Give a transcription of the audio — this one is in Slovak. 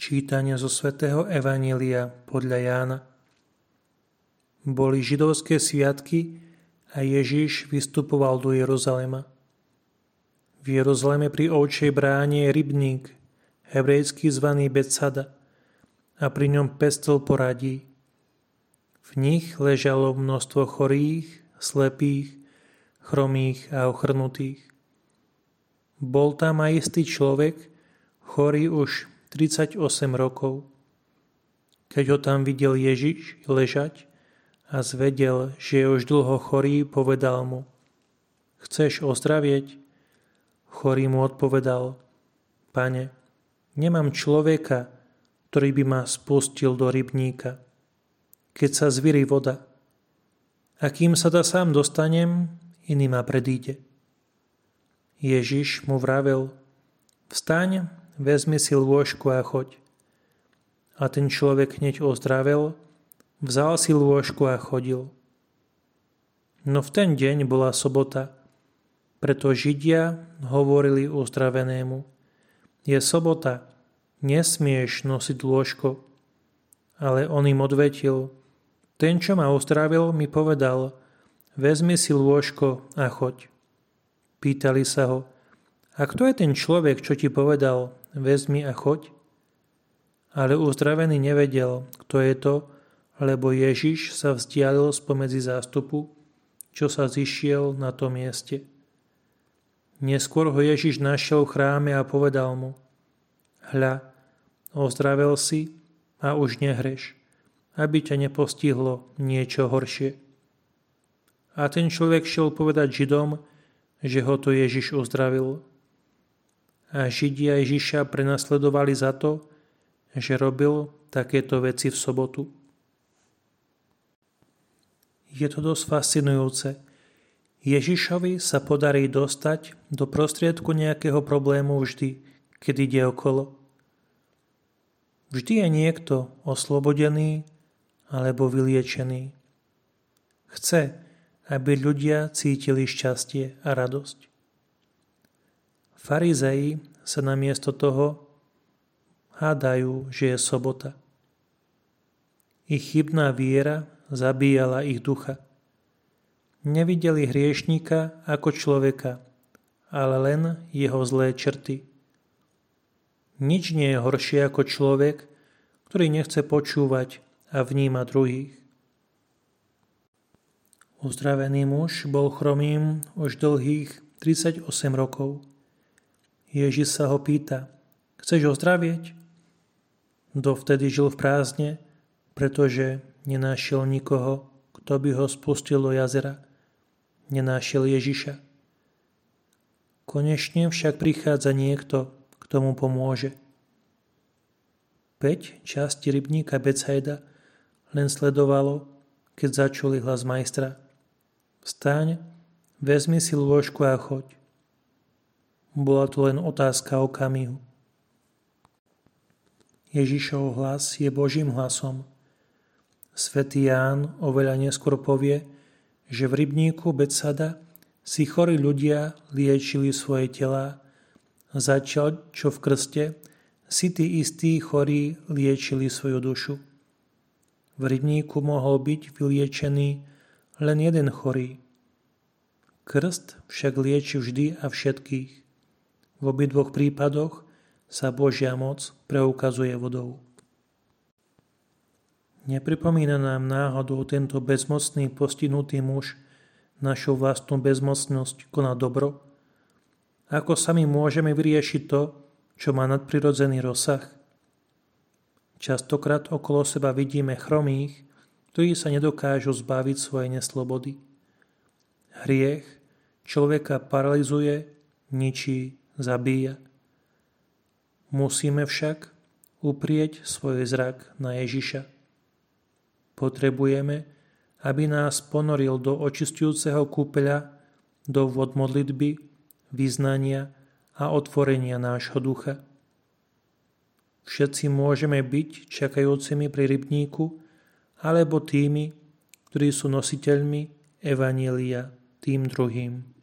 Čítanie zo svätého Evanília podľa Jána. Boli židovské sviatky a Ježiš vystupoval do Jeruzalema. V Jeruzaleme pri ovčej bráne je rybník, hebrejský zvaný Betsada, a pri ňom pestol poradí. V nich ležalo množstvo chorých, slepých, chromých a ochrnutých. Bol tam aj istý človek, chorý už 38 rokov. Keď ho tam videl Ježiš ležať a zvedel, že je už dlho chorý, povedal mu Chceš ozdravieť? Chorý mu odpovedal Pane, nemám človeka, ktorý by ma spustil do rybníka, keď sa zvíri voda. A kým sa da sám dostanem, iný ma predíde. Ježiš mu vravel, vstaň vezmi si lôžku a choď. A ten človek hneď ozdravel, vzal si lôžku a chodil. No v ten deň bola sobota, preto Židia hovorili uzdravenému, je sobota, nesmieš nosiť lôžko. Ale on im odvetil, ten, čo ma uzdravil, mi povedal, vezmi si lôžko a choď. Pýtali sa ho, a kto je ten človek, čo ti povedal, vezmi a choď. Ale uzdravený nevedel, kto je to, lebo Ježiš sa vzdialil spomedzi zástupu, čo sa zišiel na tom mieste. Neskôr ho Ježiš našiel v chráme a povedal mu, hľa, ozdravel si a už nehreš, aby ťa nepostihlo niečo horšie. A ten človek šiel povedať Židom, že ho to Ježiš uzdravil Židia Ježiša prenasledovali za to, že robil takéto veci v sobotu. Je to dosť fascinujúce. Ježišovi sa podarí dostať do prostriedku nejakého problému vždy, keď ide okolo. Vždy je niekto oslobodený alebo vyliečený. Chce, aby ľudia cítili šťastie a radosť. Farizeji sa namiesto toho hádajú, že je sobota. Ich chybná viera zabíjala ich ducha. Nevideli hriešníka ako človeka, ale len jeho zlé črty. Nič nie je horšie ako človek, ktorý nechce počúvať a vníma druhých. Uzdravený muž bol chromým už dlhých 38 rokov. Ježiš sa ho pýta, chceš ozdravieť? Dovtedy žil v prázdne, pretože nenášiel nikoho, kto by ho spustil do jazera. Nenášiel Ježiša. Konečne však prichádza niekto, kto mu pomôže. 5 časti rybníka Becajda len sledovalo, keď začuli hlas majstra. Vstaň, vezmi si lôžku a choď. Bola to len otázka okamihu. Ježišov hlas je Božím hlasom. Svetý Ján oveľa neskôr povie, že v rybníku Becada si chorí ľudia liečili svoje telá, začal čo v krste si tí istí chorí liečili svoju dušu. V rybníku mohol byť vyliečený len jeden chorý. Krst však lieči vždy a všetkých. V obidvoch prípadoch sa Božia moc preukazuje vodou. Nepripomína nám náhodou tento bezmocný postihnutý muž našu vlastnú bezmocnosť konať dobro? Ako sami môžeme vyriešiť to, čo má nadprirodzený rozsah? Častokrát okolo seba vidíme chromých, ktorí sa nedokážu zbaviť svojej neslobody. Hriech človeka paralizuje, ničí, zabíja. Musíme však uprieť svoj zrak na Ježiša. Potrebujeme, aby nás ponoril do očistujúceho kúpeľa, do vod modlitby, vyznania a otvorenia nášho ducha. Všetci môžeme byť čakajúcimi pri rybníku alebo tými, ktorí sú nositeľmi Evanielia tým druhým.